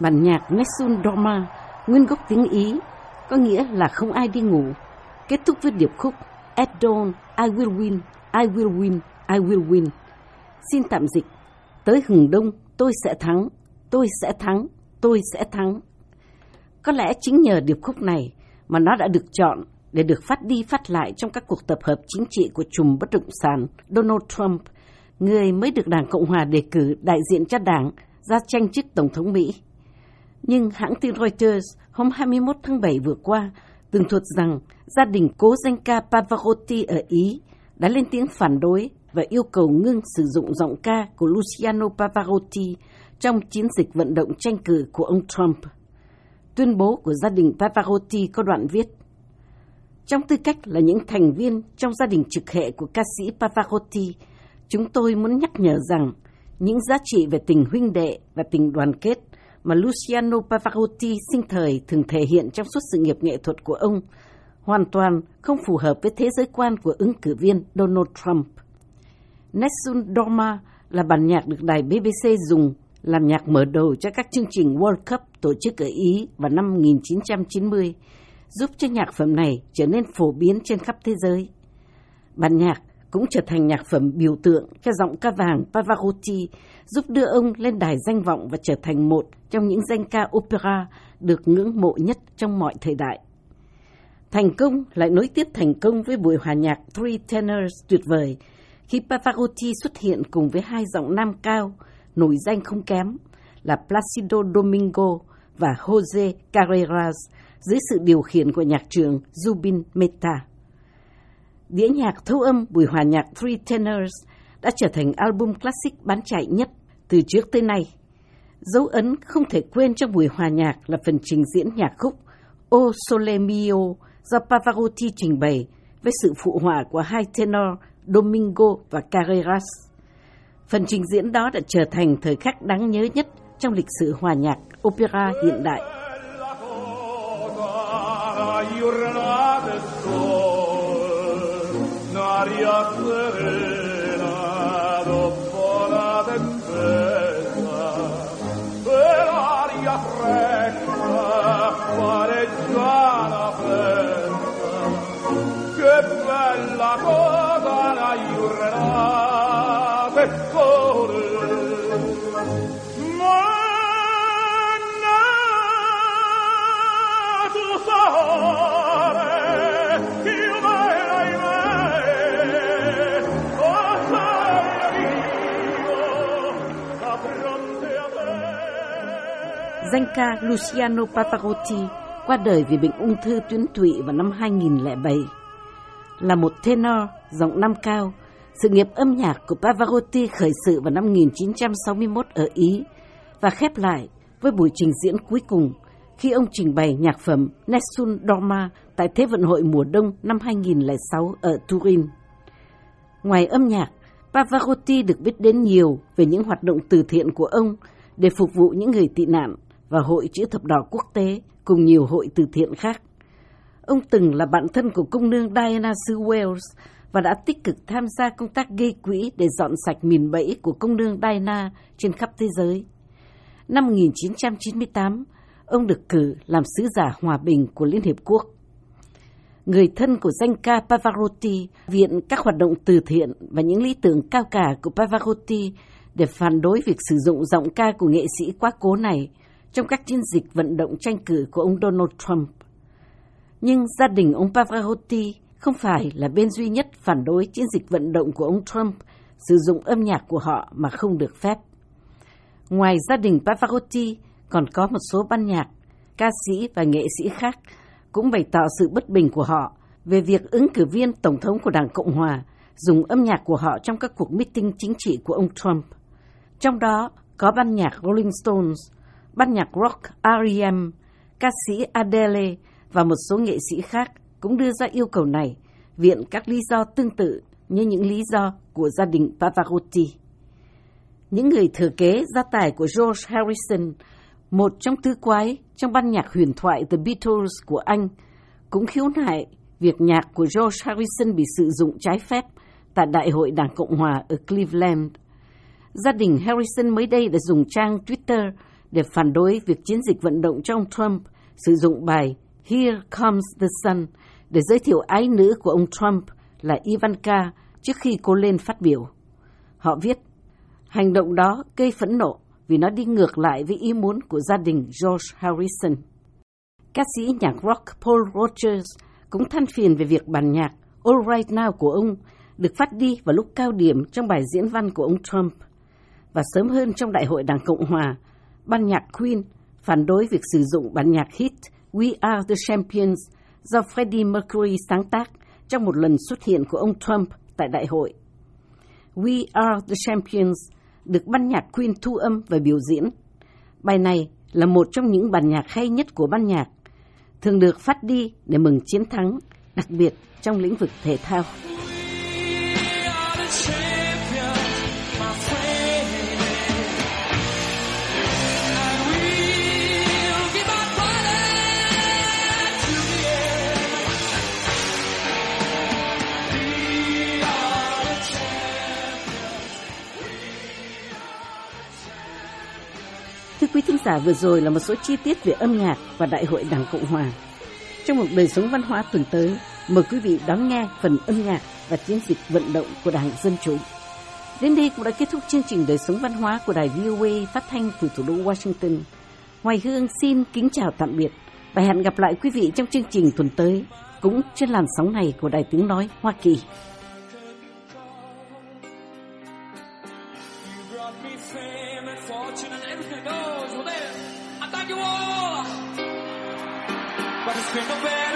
Bản nhạc Nessun Dorma, nguyên gốc tiếng Ý, có nghĩa là không ai đi ngủ, kết thúc với điệp khúc At dawn, I will win, I will win, I will win. Xin tạm dịch, tới hừng đông tôi sẽ thắng, tôi sẽ thắng, tôi sẽ thắng. Có lẽ chính nhờ điệp khúc này mà nó đã được chọn để được phát đi phát lại trong các cuộc tập hợp chính trị của chùm bất động sản Donald Trump, người mới được Đảng Cộng Hòa đề cử đại diện cho đảng ra tranh chức Tổng thống Mỹ. Nhưng hãng tin Reuters hôm 21 tháng 7 vừa qua tường thuật rằng gia đình cố danh ca Pavarotti ở Ý đã lên tiếng phản đối và yêu cầu ngưng sử dụng giọng ca của Luciano Pavarotti trong chiến dịch vận động tranh cử của ông Trump. Tuyên bố của gia đình Pavarotti có đoạn viết Trong tư cách là những thành viên trong gia đình trực hệ của ca sĩ Pavarotti, chúng tôi muốn nhắc nhở rằng những giá trị về tình huynh đệ và tình đoàn kết mà Luciano Pavarotti sinh thời thường thể hiện trong suốt sự nghiệp nghệ thuật của ông hoàn toàn không phù hợp với thế giới quan của ứng cử viên Donald Trump. Nessun Dorma là bản nhạc được đài BBC dùng làm nhạc mở đầu cho các chương trình World Cup tổ chức ở Ý vào năm 1990, giúp cho nhạc phẩm này trở nên phổ biến trên khắp thế giới. Bản nhạc cũng trở thành nhạc phẩm biểu tượng cho giọng ca vàng Pavarotti, giúp đưa ông lên đài danh vọng và trở thành một trong những danh ca opera được ngưỡng mộ nhất trong mọi thời đại. Thành công lại nối tiếp thành công với buổi hòa nhạc Three Tenors tuyệt vời khi Pavarotti xuất hiện cùng với hai giọng nam cao, nổi danh không kém là Placido Domingo và Jose Carreras dưới sự điều khiển của nhạc trưởng Zubin Mehta. Đĩa nhạc thu âm buổi hòa nhạc Three Tenors đã trở thành album classic bán chạy nhất từ trước tới nay. Dấu ấn không thể quên trong buổi hòa nhạc là phần trình diễn nhạc khúc O Sole Mio do Pavarotti trình bày với sự phụ họa của hai tenor Domingo và Carreras. Phần trình diễn đó đã trở thành thời khắc đáng nhớ nhất trong lịch sử hòa nhạc opera hiện đại. bella Danh ca Luciano Pavarotti qua đời vì bệnh ung thư tuyến tụy vào năm 2007 là một tenor giọng nam cao. Sự nghiệp âm nhạc của Pavarotti khởi sự vào năm 1961 ở Ý và khép lại với buổi trình diễn cuối cùng khi ông trình bày nhạc phẩm Nessun Dorma tại Thế vận hội mùa đông năm 2006 ở Turin. Ngoài âm nhạc, Pavarotti được biết đến nhiều về những hoạt động từ thiện của ông để phục vụ những người tị nạn và Hội Chữ Thập Đỏ Quốc tế cùng nhiều hội từ thiện khác. Ông từng là bạn thân của công nương Diana xứ Wales và đã tích cực tham gia công tác gây quỹ để dọn sạch miền bẫy của công nương Diana trên khắp thế giới. Năm 1998, ông được cử làm sứ giả hòa bình của Liên Hiệp Quốc. Người thân của danh ca Pavarotti viện các hoạt động từ thiện và những lý tưởng cao cả của Pavarotti để phản đối việc sử dụng giọng ca của nghệ sĩ quá cố này trong các chiến dịch vận động tranh cử của ông Donald Trump. Nhưng gia đình ông Pavarotti không phải là bên duy nhất phản đối chiến dịch vận động của ông Trump sử dụng âm nhạc của họ mà không được phép. Ngoài gia đình Pavarotti, còn có một số ban nhạc, ca sĩ và nghệ sĩ khác cũng bày tỏ sự bất bình của họ về việc ứng cử viên Tổng thống của Đảng Cộng Hòa dùng âm nhạc của họ trong các cuộc meeting chính trị của ông Trump. Trong đó có ban nhạc Rolling Stones, ban nhạc rock R.E.M., ca sĩ Adele và một số nghệ sĩ khác cũng đưa ra yêu cầu này, viện các lý do tương tự như những lý do của gia đình Pavarotti. Những người thừa kế gia tài của George Harrison, một trong tứ quái trong ban nhạc huyền thoại The Beatles của Anh, cũng khiếu nại việc nhạc của George Harrison bị sử dụng trái phép tại Đại hội Đảng Cộng Hòa ở Cleveland. Gia đình Harrison mới đây đã dùng trang Twitter để phản đối việc chiến dịch vận động cho ông Trump sử dụng bài Here Comes the Sun để giới thiệu ái nữ của ông Trump là Ivanka trước khi cô lên phát biểu. Họ viết, hành động đó gây phẫn nộ vì nó đi ngược lại với ý muốn của gia đình George Harrison. Ca sĩ nhạc rock Paul Rogers cũng than phiền về việc bản nhạc All Right Now của ông được phát đi vào lúc cao điểm trong bài diễn văn của ông Trump. Và sớm hơn trong Đại hội Đảng Cộng Hòa, ban nhạc Queen phản đối việc sử dụng bản nhạc hit We Are the Champions do Freddie Mercury sáng tác trong một lần xuất hiện của ông Trump tại đại hội. We Are the Champions được ban nhạc Queen thu âm và biểu diễn. Bài này là một trong những bản nhạc hay nhất của ban nhạc, thường được phát đi để mừng chiến thắng, đặc biệt trong lĩnh vực thể thao. Tả vừa rồi là một số chi tiết về âm nhạc và Đại hội Đảng Cộng Hòa. Trong một đời sống văn hóa tuần tới, mời quý vị đón nghe phần âm nhạc và chiến dịch vận động của Đảng Dân Chủ. Đến đây cũng đã kết thúc chương trình đời sống văn hóa của đài VOA phát thanh từ thủ đô Washington. Hoài Hương xin kính chào tạm biệt và hẹn gặp lại quý vị trong chương trình tuần tới cũng trên làn sóng này của Đài Tiếng Nói Hoa Kỳ. I thank you all.